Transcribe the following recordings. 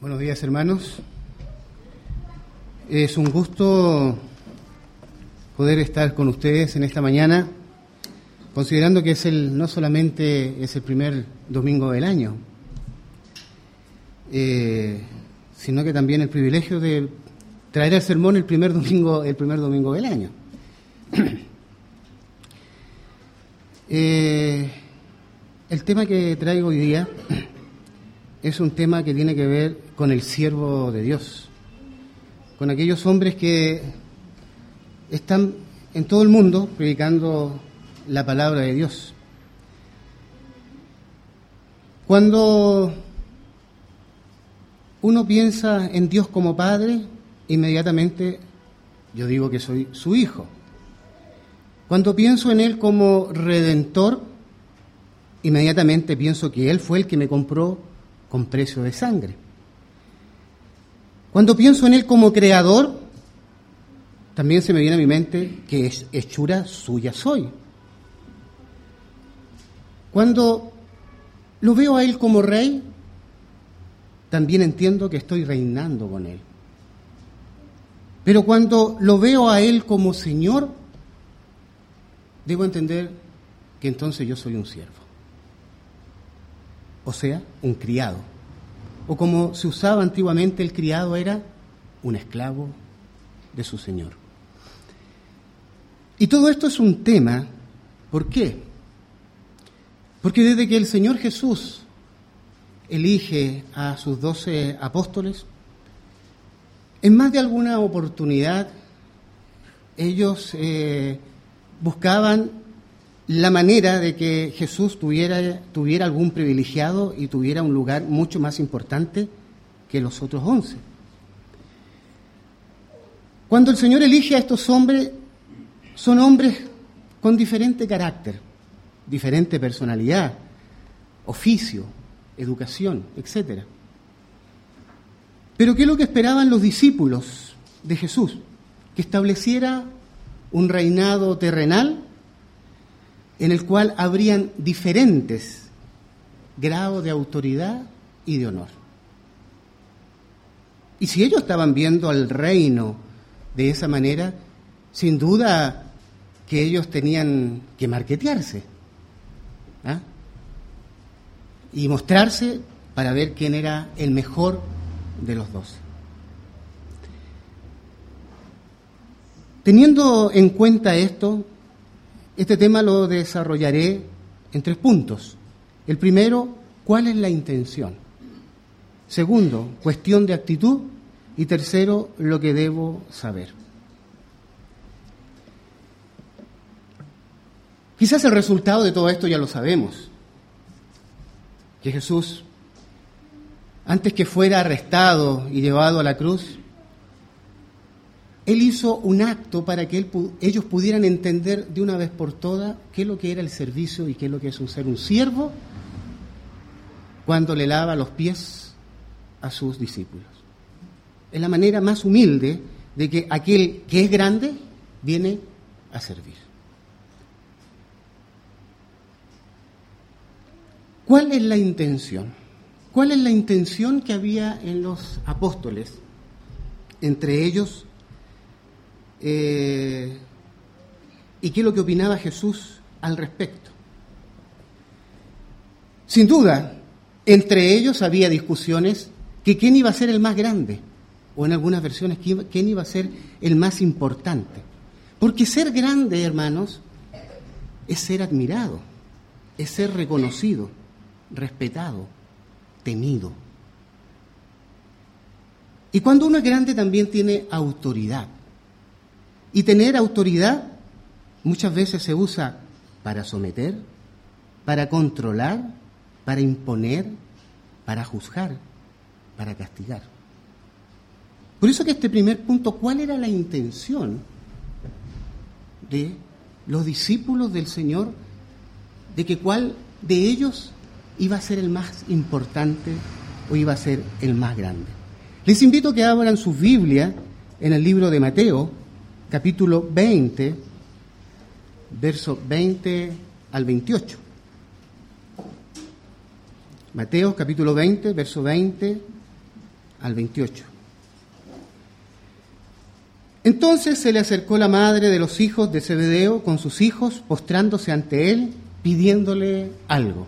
Buenos días, hermanos. Es un gusto poder estar con ustedes en esta mañana, considerando que es el no solamente es el primer domingo del año, eh, sino que también el privilegio de traer el sermón el primer domingo, el primer domingo del año. Eh, el tema que traigo hoy día es un tema que tiene que ver con el siervo de Dios, con aquellos hombres que están en todo el mundo predicando la palabra de Dios. Cuando uno piensa en Dios como Padre, inmediatamente yo digo que soy su hijo. Cuando pienso en Él como redentor, inmediatamente pienso que Él fue el que me compró con precio de sangre. Cuando pienso en Él como creador, también se me viene a mi mente que es hechura suya soy. Cuando lo veo a Él como rey, también entiendo que estoy reinando con Él. Pero cuando lo veo a Él como Señor, debo entender que entonces yo soy un siervo. O sea, un criado. O como se usaba antiguamente, el criado era un esclavo de su Señor. Y todo esto es un tema, ¿por qué? Porque desde que el Señor Jesús elige a sus doce apóstoles, en más de alguna oportunidad ellos eh, buscaban la manera de que Jesús tuviera, tuviera algún privilegiado y tuviera un lugar mucho más importante que los otros once. Cuando el Señor elige a estos hombres, son hombres con diferente carácter, diferente personalidad, oficio, educación, etc. Pero ¿qué es lo que esperaban los discípulos de Jesús? Que estableciera un reinado terrenal en el cual habrían diferentes grados de autoridad y de honor. Y si ellos estaban viendo al reino de esa manera, sin duda que ellos tenían que marquetearse ¿ah? y mostrarse para ver quién era el mejor de los dos. Teniendo en cuenta esto, este tema lo desarrollaré en tres puntos. El primero, ¿cuál es la intención? Segundo, cuestión de actitud. Y tercero, lo que debo saber. Quizás el resultado de todo esto ya lo sabemos. Que Jesús, antes que fuera arrestado y llevado a la cruz, él hizo un acto para que ellos pudieran entender de una vez por todas qué es lo que era el servicio y qué es lo que es un ser un siervo cuando le lava los pies a sus discípulos. Es la manera más humilde de que aquel que es grande viene a servir. ¿Cuál es la intención? ¿Cuál es la intención que había en los apóstoles? Entre ellos eh, y qué es lo que opinaba Jesús al respecto. Sin duda, entre ellos había discusiones que quién iba a ser el más grande, o en algunas versiones quién iba a ser el más importante. Porque ser grande, hermanos, es ser admirado, es ser reconocido, respetado, temido. Y cuando uno es grande también tiene autoridad. Y tener autoridad muchas veces se usa para someter, para controlar, para imponer, para juzgar, para castigar. Por eso que este primer punto, ¿cuál era la intención de los discípulos del Señor de que cuál de ellos iba a ser el más importante o iba a ser el más grande? Les invito a que abran su Biblia en el libro de Mateo, capítulo 20, verso 20 al 28. Mateo capítulo 20, verso 20 al 28. Entonces se le acercó la madre de los hijos de Zebedeo con sus hijos, postrándose ante él, pidiéndole algo.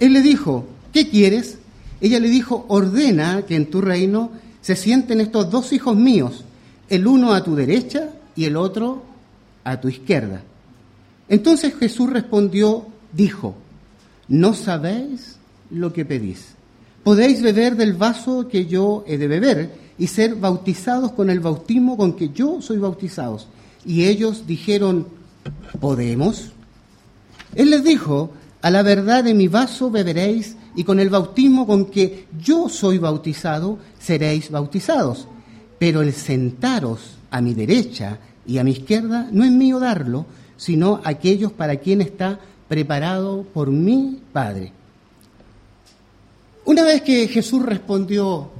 Él le dijo, ¿qué quieres? Ella le dijo, ordena que en tu reino se sienten estos dos hijos míos, el uno a tu derecha y el otro a tu izquierda. Entonces Jesús respondió, dijo, ¿no sabéis lo que pedís? Podéis beber del vaso que yo he de beber y ser bautizados con el bautismo con que yo soy bautizados. Y ellos dijeron, ¿podemos? Él les dijo, a la verdad de mi vaso beberéis y con el bautismo con que yo soy bautizado seréis bautizados. Pero el sentaros a mi derecha y a mi izquierda no es mío darlo, sino aquellos para quien está preparado por mi Padre. Una vez que Jesús respondió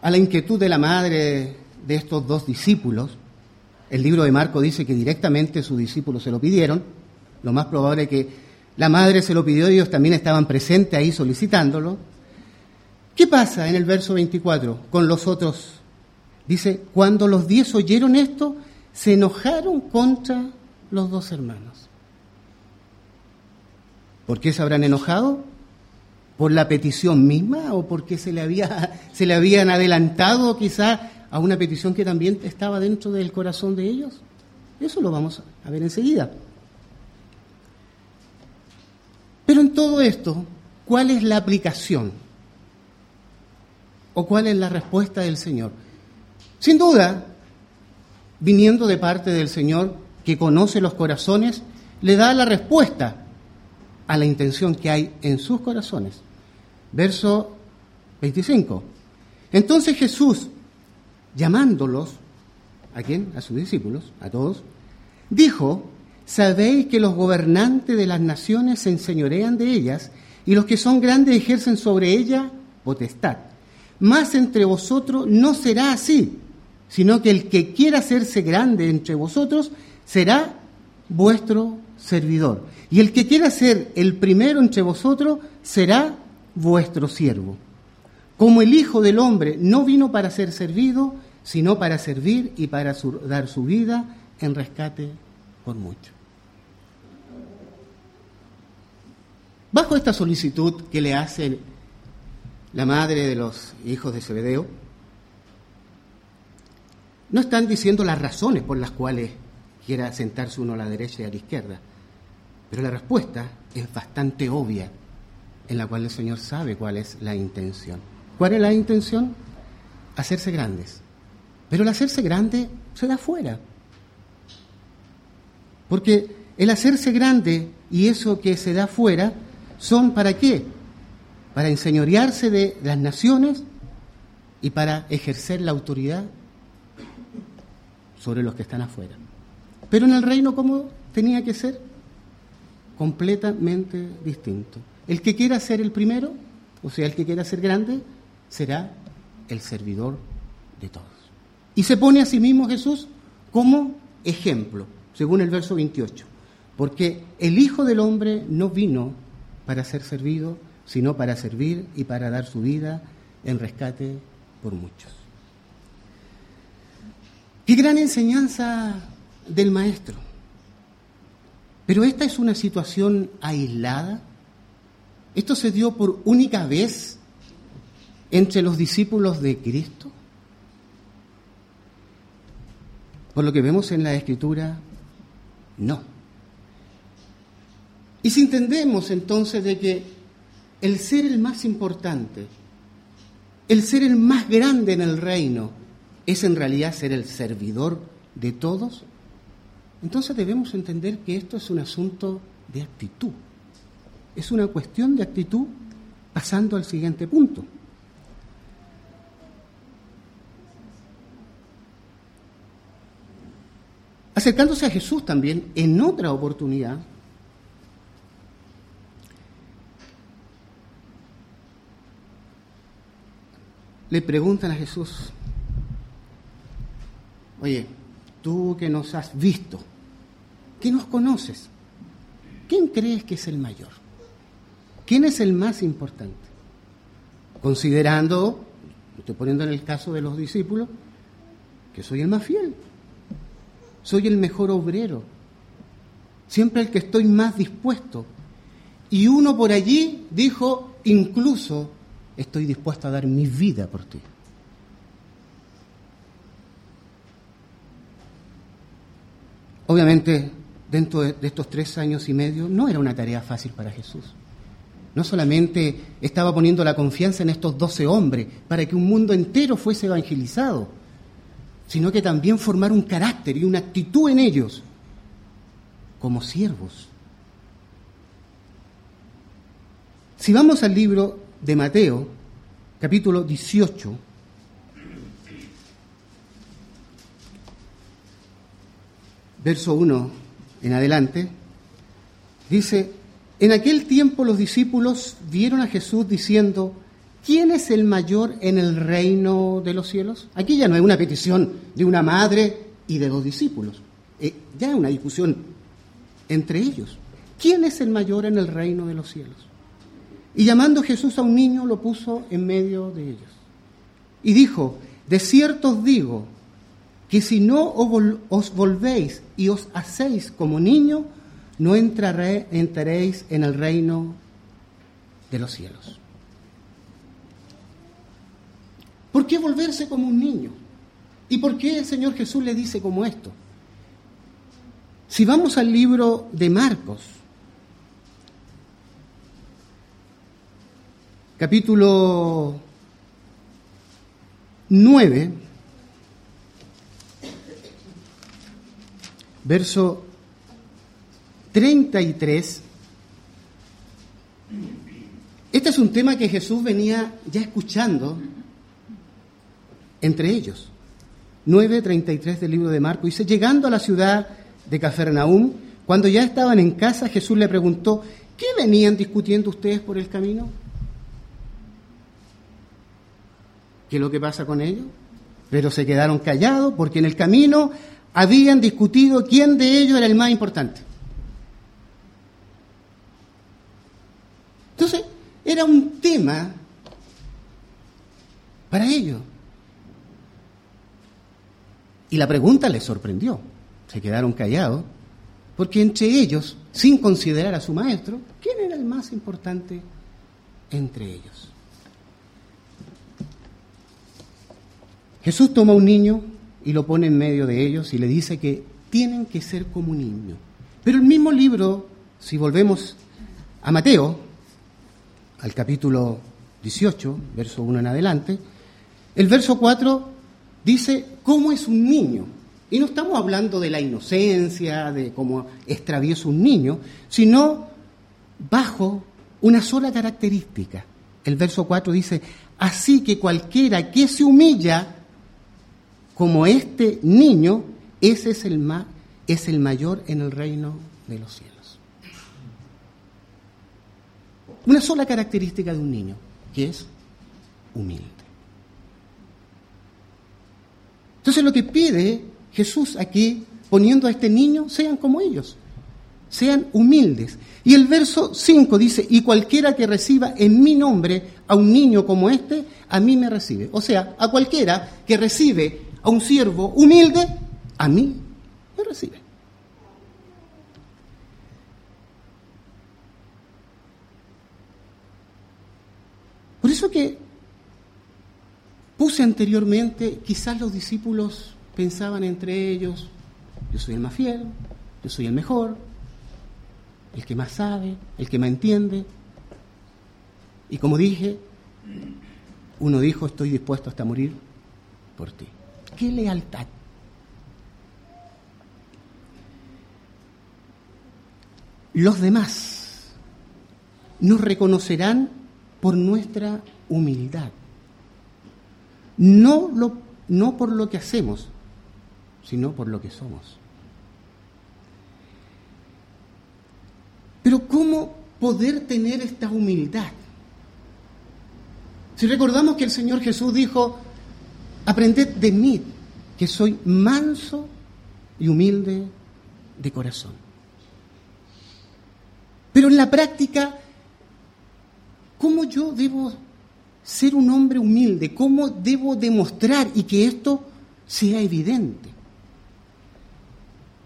a la inquietud de la madre de estos dos discípulos. El libro de Marco dice que directamente sus discípulos se lo pidieron. Lo más probable es que la madre se lo pidió y ellos también estaban presentes ahí solicitándolo. ¿Qué pasa en el verso 24 con los otros? Dice, cuando los diez oyeron esto, se enojaron contra los dos hermanos. ¿Por qué se habrán enojado? por la petición misma o porque se le, había, se le habían adelantado quizá a una petición que también estaba dentro del corazón de ellos? Eso lo vamos a ver enseguida. Pero en todo esto, ¿cuál es la aplicación? ¿O cuál es la respuesta del Señor? Sin duda, viniendo de parte del Señor que conoce los corazones, le da la respuesta a la intención que hay en sus corazones. Verso 25. Entonces Jesús, llamándolos, ¿a quién? A sus discípulos, a todos, dijo, sabéis que los gobernantes de las naciones se enseñorean de ellas y los que son grandes ejercen sobre ella potestad. Mas entre vosotros no será así, sino que el que quiera hacerse grande entre vosotros será vuestro servidor. Y el que quiera ser el primero entre vosotros será vuestro siervo. Como el Hijo del Hombre no vino para ser servido, sino para servir y para dar su vida en rescate por mucho. Bajo esta solicitud que le hace la madre de los hijos de Zebedeo, no están diciendo las razones por las cuales quiera sentarse uno a la derecha y a la izquierda, pero la respuesta es bastante obia en la cual el Señor sabe cuál es la intención. ¿Cuál es la intención? Hacerse grandes. Pero el hacerse grande se da fuera. Porque el hacerse grande y eso que se da fuera son para qué? Para enseñorearse de las naciones y para ejercer la autoridad sobre los que están afuera. Pero en el reino, ¿cómo tenía que ser? Completamente distinto. El que quiera ser el primero, o sea, el que quiera ser grande, será el servidor de todos. Y se pone a sí mismo Jesús como ejemplo, según el verso 28, porque el Hijo del Hombre no vino para ser servido, sino para servir y para dar su vida en rescate por muchos. Qué gran enseñanza del Maestro. Pero esta es una situación aislada ¿Esto se dio por única vez entre los discípulos de Cristo? Por lo que vemos en la Escritura, no. Y si entendemos entonces de que el ser el más importante, el ser el más grande en el reino, es en realidad ser el servidor de todos, entonces debemos entender que esto es un asunto de actitud es una cuestión de actitud pasando al siguiente punto. Acercándose a Jesús también en otra oportunidad, le preguntan a Jesús, oye, tú que nos has visto, que nos conoces, ¿quién crees que es el mayor? ¿Quién es el más importante? considerando, estoy poniendo en el caso de los discípulos, que soy el más fiel, soy el mejor obrero, siempre el que estoy más dispuesto. Y uno por allí dijo, incluso estoy dispuesto a dar mi vida por ti. Obviamente, dentro de, estos tres años y medio, no era una tarea fácil para Jesús. No solamente estaba poniendo la confianza en estos doce hombres para que un mundo entero fuese evangelizado, sino que también formar un carácter y una actitud en ellos como siervos. Si vamos al libro de Mateo, capítulo 18, verso 1 en adelante, dice, en aquel tiempo los discípulos vieron a Jesús diciendo, ¿quién es el mayor en el reino de los cielos? Aquí ya no es una petición de una madre y de dos discípulos, eh, ya es una discusión entre ellos. ¿Quién es el mayor en el reino de los cielos? Y llamando Jesús a un niño lo puso en medio de ellos. Y dijo, de cierto os digo, que si no os volvéis y os hacéis como niño, no entraréis en el reino de los cielos. ¿Por qué volverse como un niño? ¿Y por qué el Señor Jesús le dice como esto? Si vamos al libro de Marcos, capítulo 9, verso 33. Este es un tema que Jesús venía ya escuchando entre ellos. 9.33 del libro de Marcos. Dice, llegando a la ciudad de Cafarnaúm, cuando ya estaban en casa, Jesús le preguntó, ¿qué venían discutiendo ustedes por el camino? ¿Qué es lo que pasa con ellos? Pero se quedaron callados porque en el camino habían discutido quién de ellos era el más importante. Entonces, era un tema para ellos. Y la pregunta les sorprendió. Se quedaron callados, porque entre ellos, sin considerar a su maestro, ¿quién era el más importante entre ellos? Jesús toma un niño y lo pone en medio de ellos y le dice que tienen que ser como un niño. Pero el mismo libro, si volvemos a Mateo, al capítulo 18, verso 1 en adelante, el verso 4 dice cómo es un niño. Y no estamos hablando de la inocencia, de cómo extravieso un niño, sino bajo una sola característica. El verso 4 dice, así que cualquiera que se humilla como este niño, ese es el, es el mayor en el reino de los cielos. Una sola característica de un niño, que es humilde. Entonces lo que pide Jesús aquí, poniendo a este niño, sean como ellos, sean humildes. Y el verso 5 dice, y cualquiera que reciba en mi nombre a un niño como este, a mí me recibe. O sea, a cualquiera que recibe a un siervo humilde, a mí me recibe. Por eso que puse anteriormente, quizás los discípulos pensaban entre ellos, yo soy el más fiel, yo soy el mejor, el que más sabe, el que más entiende. Y como dije, uno dijo, estoy dispuesto hasta morir por ti qué lealtad. Los demás nos reconocerán por nuestra humildad, no, no por lo que hacemos, sino por lo que somos. Pero ¿cómo poder tener esta humildad? Si recordamos que el Señor Jesús dijo, Aprended de mí, que soy manso y humilde de corazón. Pero en la práctica, ¿cómo yo debo ser un hombre humilde, cómo debo demostrar y que esto sea evidente.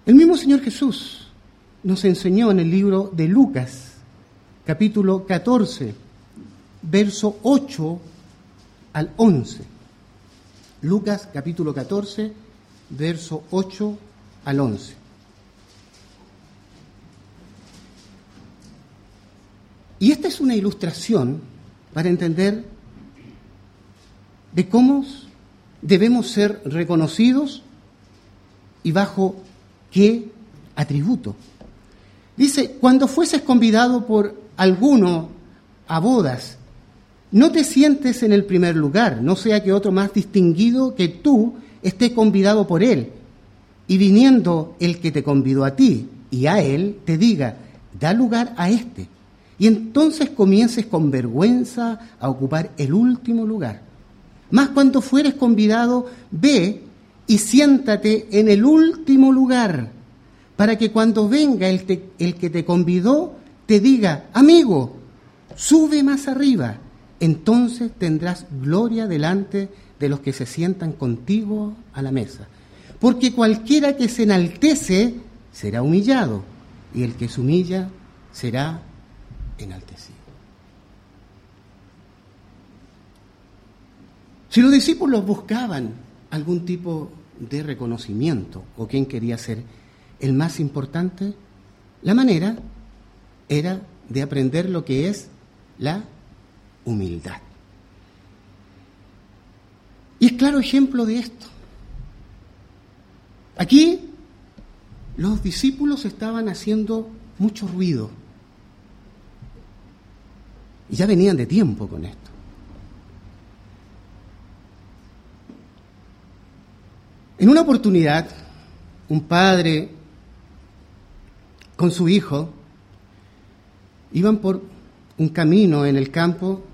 El mismo Señor Jesús nos enseñó en el libro de Lucas, capítulo 14, verso 8 al 11. Lucas capítulo 14, verso 8 al 11. Y esta es una ilustración para entender de cómo debemos ser reconocidos y bajo qué atributo. Dice, cuando fueses convidado por alguno a bodas, no te sientes en el primer lugar, no sea que otro más distinguido que tú esté convidado por él, y viniendo el que te convidó a ti y a él, te diga, da lugar a este y entonces comiences con vergüenza a ocupar el último lugar. Más cuando fueres convidado, ve y siéntate en el último lugar, para que cuando venga el, el que te convidó, te diga, amigo, sube más arriba. Entonces tendrás gloria delante de los que se sientan contigo a la mesa. Porque cualquiera que se enaltece será humillado, y el que se humilla será enaltecido. Si los discípulos buscaban algún tipo de reconocimiento o quién quería ser el más importante, la manera era de aprender lo que es la humildad. Y es claro ejemplo de esto. Aquí los discípulos estaban haciendo mucho ruido y ya venían de tiempo con esto. En una oportunidad, un padre con su hijo iban por un camino en el campo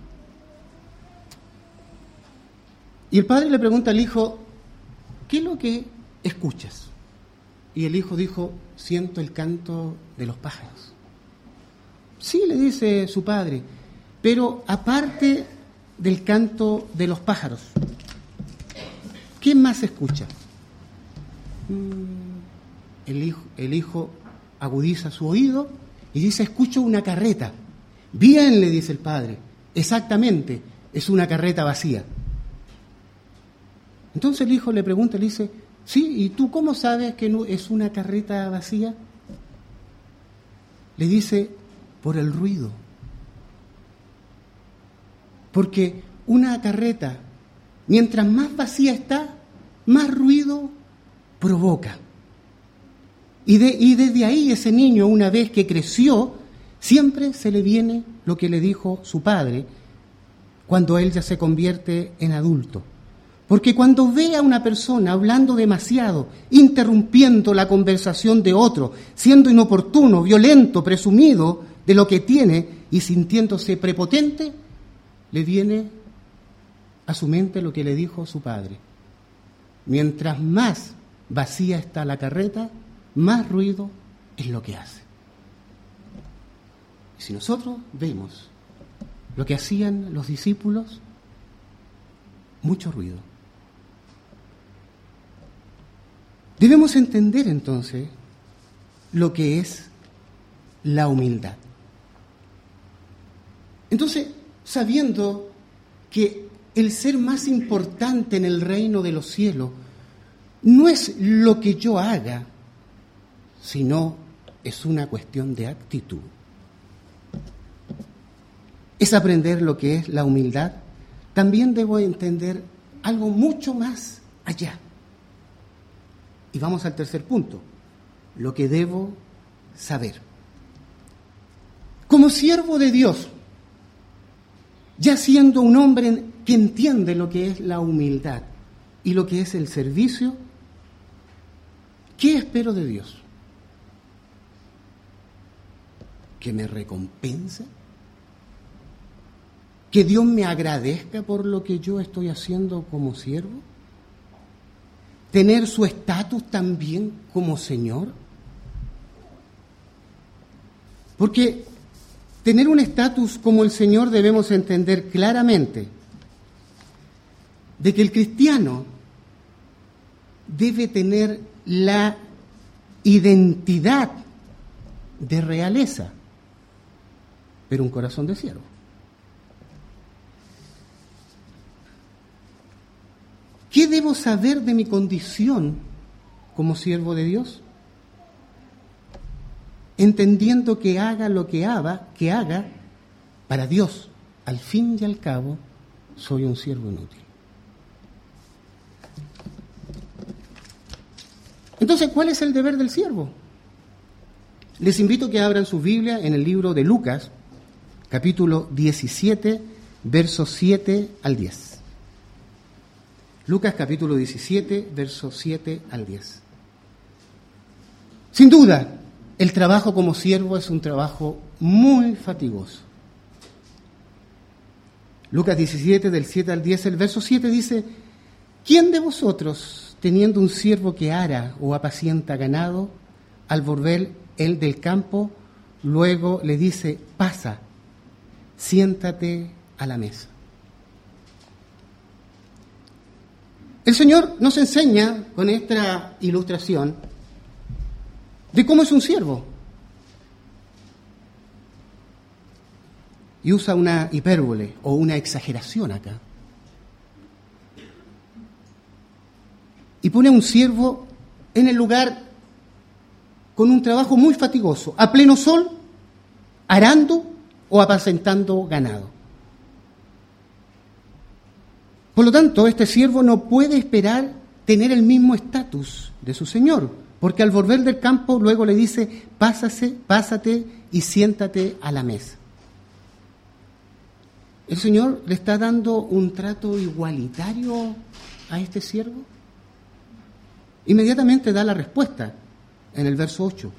y el padre le pregunta al hijo, ¿qué es lo que escuchas? Y el hijo dijo, siento el canto de los pájaros. Sí, le dice su padre, pero aparte del canto de los pájaros, ¿qué más escucha? Mm, el hijo, el hijo agudiza su oído y dice, escucho una carreta. Bien, le dice el padre, exactamente, es una carreta vacía. Entonces el hijo le pregunta, le dice, sí, ¿y tú cómo sabes que no es una carreta vacía? Le dice, por el ruido. Porque una carreta, mientras más vacía está, más ruido provoca. Y, desde ahí ese niño, una vez que creció, siempre se le viene lo que le dijo su padre cuando él ya se convierte en adulto. Porque cuando ve a una persona hablando demasiado, interrumpiendo la conversación de otro, siendo inoportuno, violento, presumido de lo que tiene y sintiéndose prepotente, le viene a su mente lo que le dijo su padre. Mientras más vacía está la carreta, más ruido es lo que hace. Y si nosotros vemos lo que hacían los discípulos, mucho ruido. Debemos entender entonces lo que es la humildad. Entonces, sabiendo que el ser más importante en el reino de los cielos no es lo que yo haga, sino es una cuestión de actitud. Es aprender lo que es la humildad. También debo entender algo mucho más allá. Y vamos al tercer punto, lo que debo saber. Como siervo de Dios, ya siendo un hombre que entiende lo que es la humildad y lo que es el servicio, ¿qué espero de Dios? ¿Que me recompense? ¿Que Dios me agradezca por lo que yo estoy haciendo como siervo? ¿Tener su estatus también como Señor? Porque Tener un estatus como el Señor debemos entender claramente de que el cristiano debe tener la identidad de realeza, pero un corazón de siervo. ¿Qué debo saber de mi condición como siervo de Dios? Entendiendo que haga lo que haga, que haga para Dios, al fin y al cabo, soy un siervo inútil. Entonces, ¿cuál es el deber del siervo? Les invito a que abran su Biblia en el libro de Lucas, capítulo 17, versos 7 al 10. Lucas capítulo 17, versos 7 al 10. Sin duda, el trabajo como siervo es un trabajo muy fatigoso. Lucas 17, del 7 al 10, el verso 7 dice, ¿quién de vosotros, teniendo un siervo que ara o apacienta ganado, al volver él del campo, luego le dice, pasa, siéntate a la mesa? El Señor nos enseña con esta ilustración de cómo es un siervo. Y usa una hipérbole o una exageración acá. Y pone a un siervo en el lugar con un trabajo muy fatigoso, a pleno sol, arando o apacentando ganado. Por lo tanto, este siervo no puede esperar tener el mismo estatus de su señor, porque al volver del campo luego le dice, pásase, pásate y siéntate a la mesa. ¿El Señor le está dando un trato igualitario a este siervo? Inmediatamente da la respuesta en el verso 8.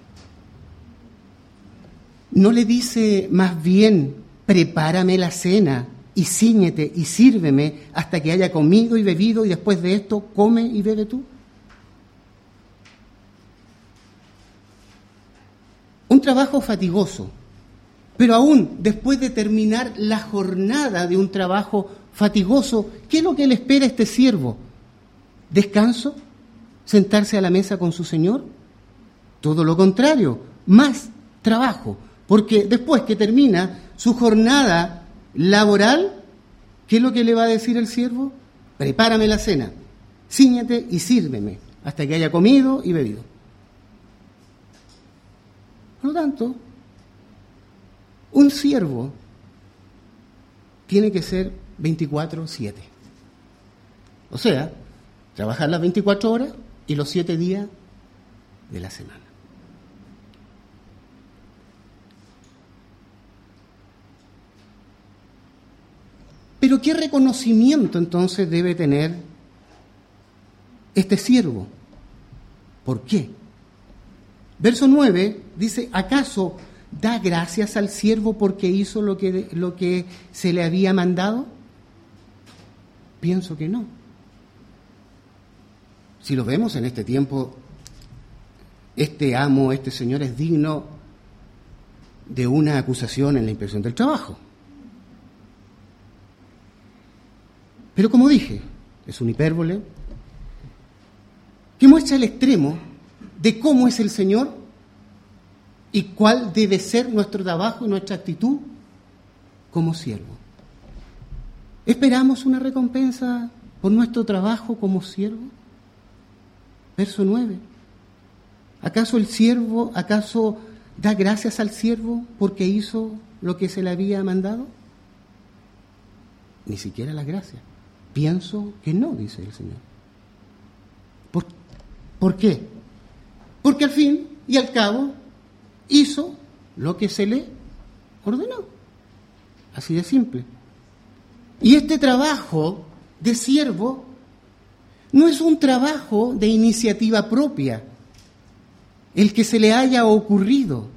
No le dice más bien, prepárame la cena y ciñete y sírveme hasta que haya comido y bebido y después de esto come y bebe tú? Un trabajo fatigoso, pero aún después de terminar la jornada de un trabajo fatigoso, ¿qué es lo que le espera a este siervo? ¿Descanso? ¿Sentarse a la mesa con su Señor? Todo lo contrario, más trabajo, porque después que termina su jornada laboral, ¿qué es lo que le va a decir el siervo? Prepárame la cena, ciñete y sírveme hasta que haya comido y bebido. Por lo tanto, un siervo tiene que ser 24-7. O sea, trabajar las 24 horas y los 7 días de la semana. Pero ¿qué reconocimiento entonces debe tener este siervo? ¿Por qué? Verso 9 dice, ¿acaso da gracias al siervo porque hizo lo que, lo que se le había mandado? Pienso que no. Si lo vemos en este tiempo, este amo, este señor es digno de una acusación en la impresión del trabajo. Pero como dije, es un hipérbole que muestra el extremo de cómo es el Señor y cuál debe ser nuestro trabajo y nuestra actitud como siervo. ¿Esperamos una recompensa por nuestro trabajo como siervo? Verso 9. ¿Acaso el siervo, acaso da gracias al siervo porque hizo lo que se le había mandado? Ni siquiera las gracias. Pienso que no, dice el Señor. ¿Por, ¿Por, qué? Porque al fin y al cabo hizo lo que se le ordenó. Así de simple. Y este trabajo de siervo no es un trabajo de iniciativa propia, el que se le haya ocurrido.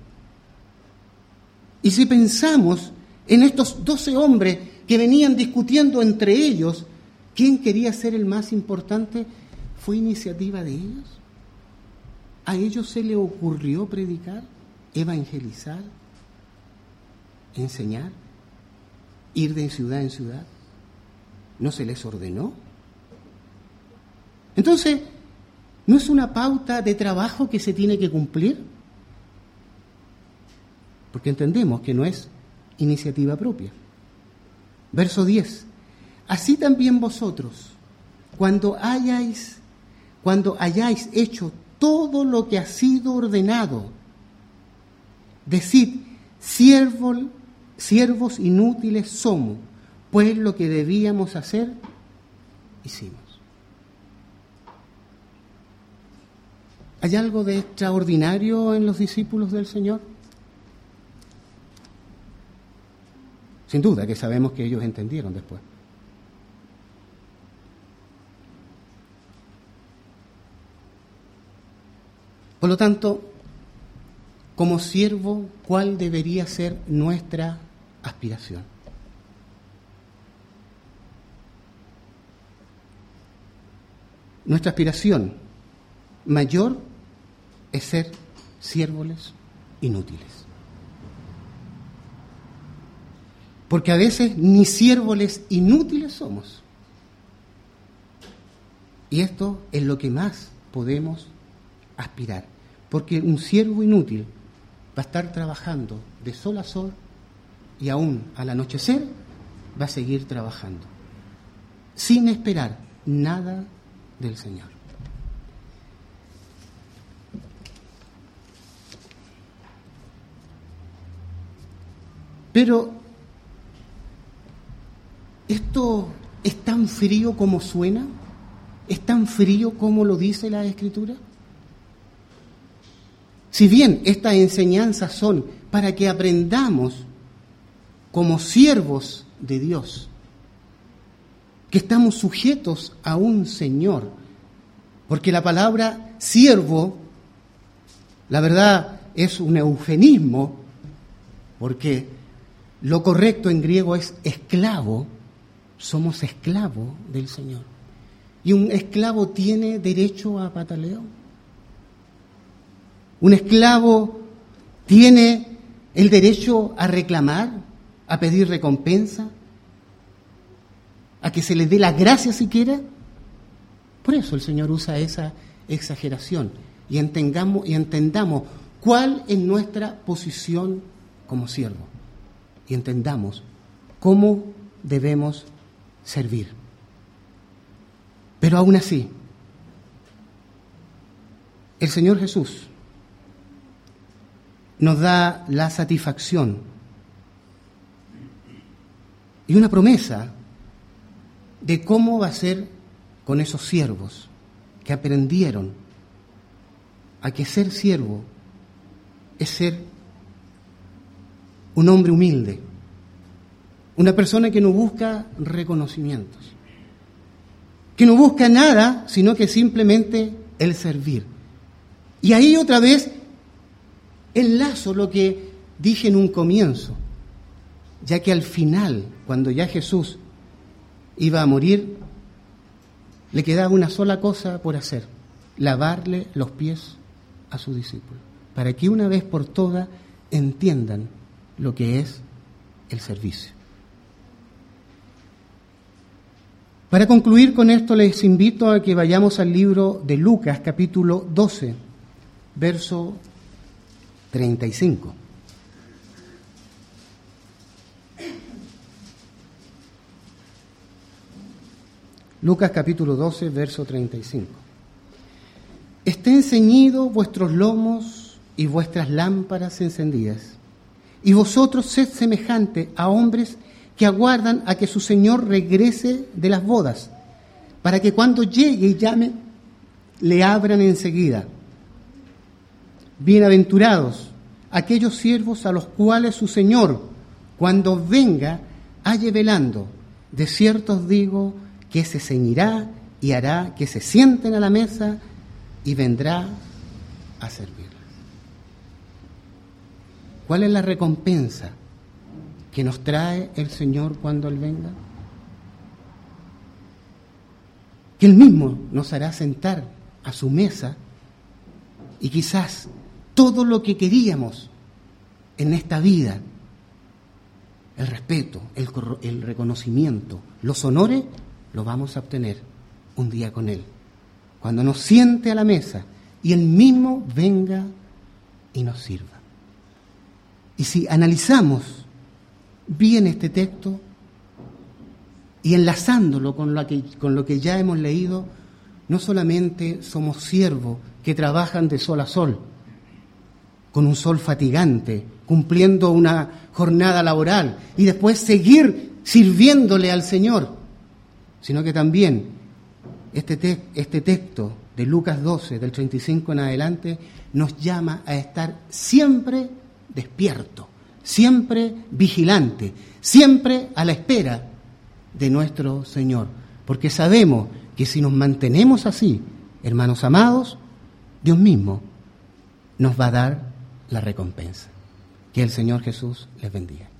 Y si pensamos en estos doce hombres que venían discutiendo entre ellos ¿Quién quería ser el más importante? ¿Fue iniciativa de ellos? ¿A ellos se le ocurrió predicar, evangelizar, enseñar, ir de ciudad en ciudad? ¿No se les ordenó? Entonces, ¿no es una pauta de trabajo que se tiene que cumplir? Porque entendemos que no es iniciativa propia. Verso 10. Así también vosotros, cuando hayáis, cuando hayáis hecho todo lo que ha sido ordenado, decid, siervos, siervos inútiles somos, pues lo que debíamos hacer, hicimos. ¿Hay algo de extraordinario en los discípulos del Señor? Sin duda que sabemos que ellos entendieron después. Por lo tanto, como siervo, ¿cuál debería ser nuestra aspiración? Nuestra aspiración mayor es ser siervos inútiles. Porque a veces ni siervos inútiles somos. Y esto es lo que más podemos aspirar. Porque un siervo inútil va a estar trabajando de sol a sol y aún al anochecer va a seguir trabajando, sin esperar nada del Señor. Pero esto es tan frío como suena, es tan frío como lo dice la Escritura. Si bien estas enseñanzas son para que aprendamos como siervos de Dios, que estamos sujetos a un Señor, porque la palabra siervo, la verdad, es un eufemismo, porque lo correcto en griego es esclavo, somos esclavos del Señor. Y un esclavo tiene derecho a pataleo. Un esclavo tiene el derecho a reclamar, a pedir recompensa, a que se le dé la gracia siquiera. Por eso el Señor usa esa exageración y entendamos, y entendamos cuál es nuestra posición como siervo y entendamos cómo debemos servir. Pero aún así, el Señor Jesús nos da la satisfacción y una promesa de cómo va a ser con esos siervos que aprendieron a que ser siervo es ser un hombre humilde, una persona que no busca reconocimientos, que no busca nada, sino que simplemente el servir. Y ahí otra vez enlazo lo que dije en un comienzo, ya que al final, cuando ya Jesús iba a morir, le quedaba una sola cosa por hacer, lavarle los pies a su discípulo, para que una vez por todas entiendan lo que es el servicio. Para concluir con esto, les invito a que vayamos al libro de Lucas, capítulo 12, verso 35. Lucas capítulo 12, verso 35. Estén ceñidos vuestros lomos y vuestras lámparas encendidas, y vosotros sed semejantes a hombres que aguardan a que su Señor regrese de las bodas, para que cuando llegue y llame, le abran enseguida. Bienaventurados aquellos siervos a los cuales su Señor, cuando venga, halle velando. De cierto os digo que se ceñirá y hará que se sienten a la mesa y vendrá a servirles. ¿Cuál es la recompensa que nos trae el Señor cuando Él venga? Que Él mismo nos hará sentar a su mesa y quizás todo lo que queríamos en esta vida, el respeto, el, reconocimiento, los honores, lo vamos a obtener un día con Él. cuando nos siente a la mesa y Él mismo venga y nos sirva. Y si analizamos bien este texto y enlazándolo con lo que, con lo que ya hemos leído, no solamente somos siervos que trabajan de sol a sol, con un sol fatigante, cumpliendo una jornada laboral y después seguir sirviéndole al Señor, sino que también este, este texto de Lucas 12, del 35 en adelante, nos llama a estar siempre despierto, siempre vigilante, siempre a la espera de nuestro Señor, porque sabemos que si nos mantenemos así, hermanos amados, Dios mismo nos va a dar la recompensa. Que el Señor Jesús les bendiga.